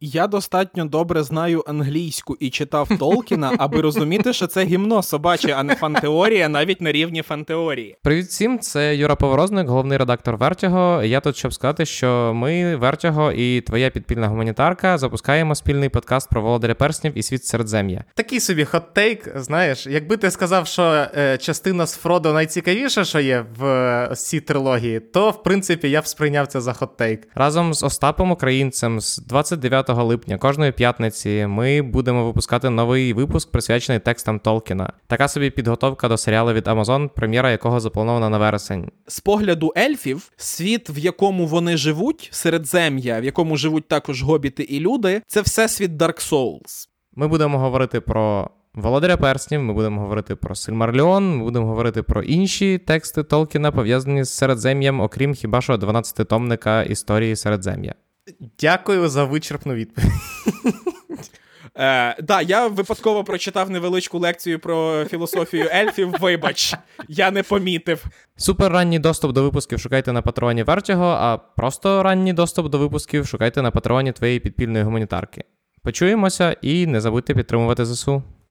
Я достатньо добре знаю англійську і читав Толкіна, аби розуміти, що це гімно собаче, а не фан-теорія, навіть на рівні фан-теорії. Привіт всім, це Юра Поворозник, головний редактор Вертиго. Я тут щоб сказати, що ми, Вертиго і твоя підпільна гуманітарка, запускаємо спільний подкаст про володаря перснів і світ середзем'я. Такий собі hot take, знаєш, якби ти сказав, що е, частина з Фродо найцікавіша, що є в е, цій трилогії, то в принципі я б сприйняв це за hot take. Разом з Остапом Українцем з 29 липня кожної п'ятниці ми будемо випускати новий випуск, присвячений текстам Толкіна. Така собі підготовка до серіалу від Amazon, прем'єра якого запланована на вересень. З погляду ельфів, світ, в якому вони живуть, середзем'я, в якому живуть також гобіти і люди, це всесвіт Dark Souls. Ми будемо говорити про Володаря Перснів, ми будемо говорити про Сильмарліон, ми будемо говорити про інші тексти Толкіна, пов'язані з Середзем'ям, окрім хіба що 12-томника історії Середзем'я. Дякую за вичерпну відповідь. Е, да, я випадково прочитав невеличку лекцію про філософію ельфів. Вибач, я не помітив. Супер ранній доступ до випусків шукайте на патреоні Вертіго, а просто ранній доступ до випусків шукайте на патреоні твоєї підпільної гуманітарки. Почуємося і не забудьте підтримувати ЗСУ.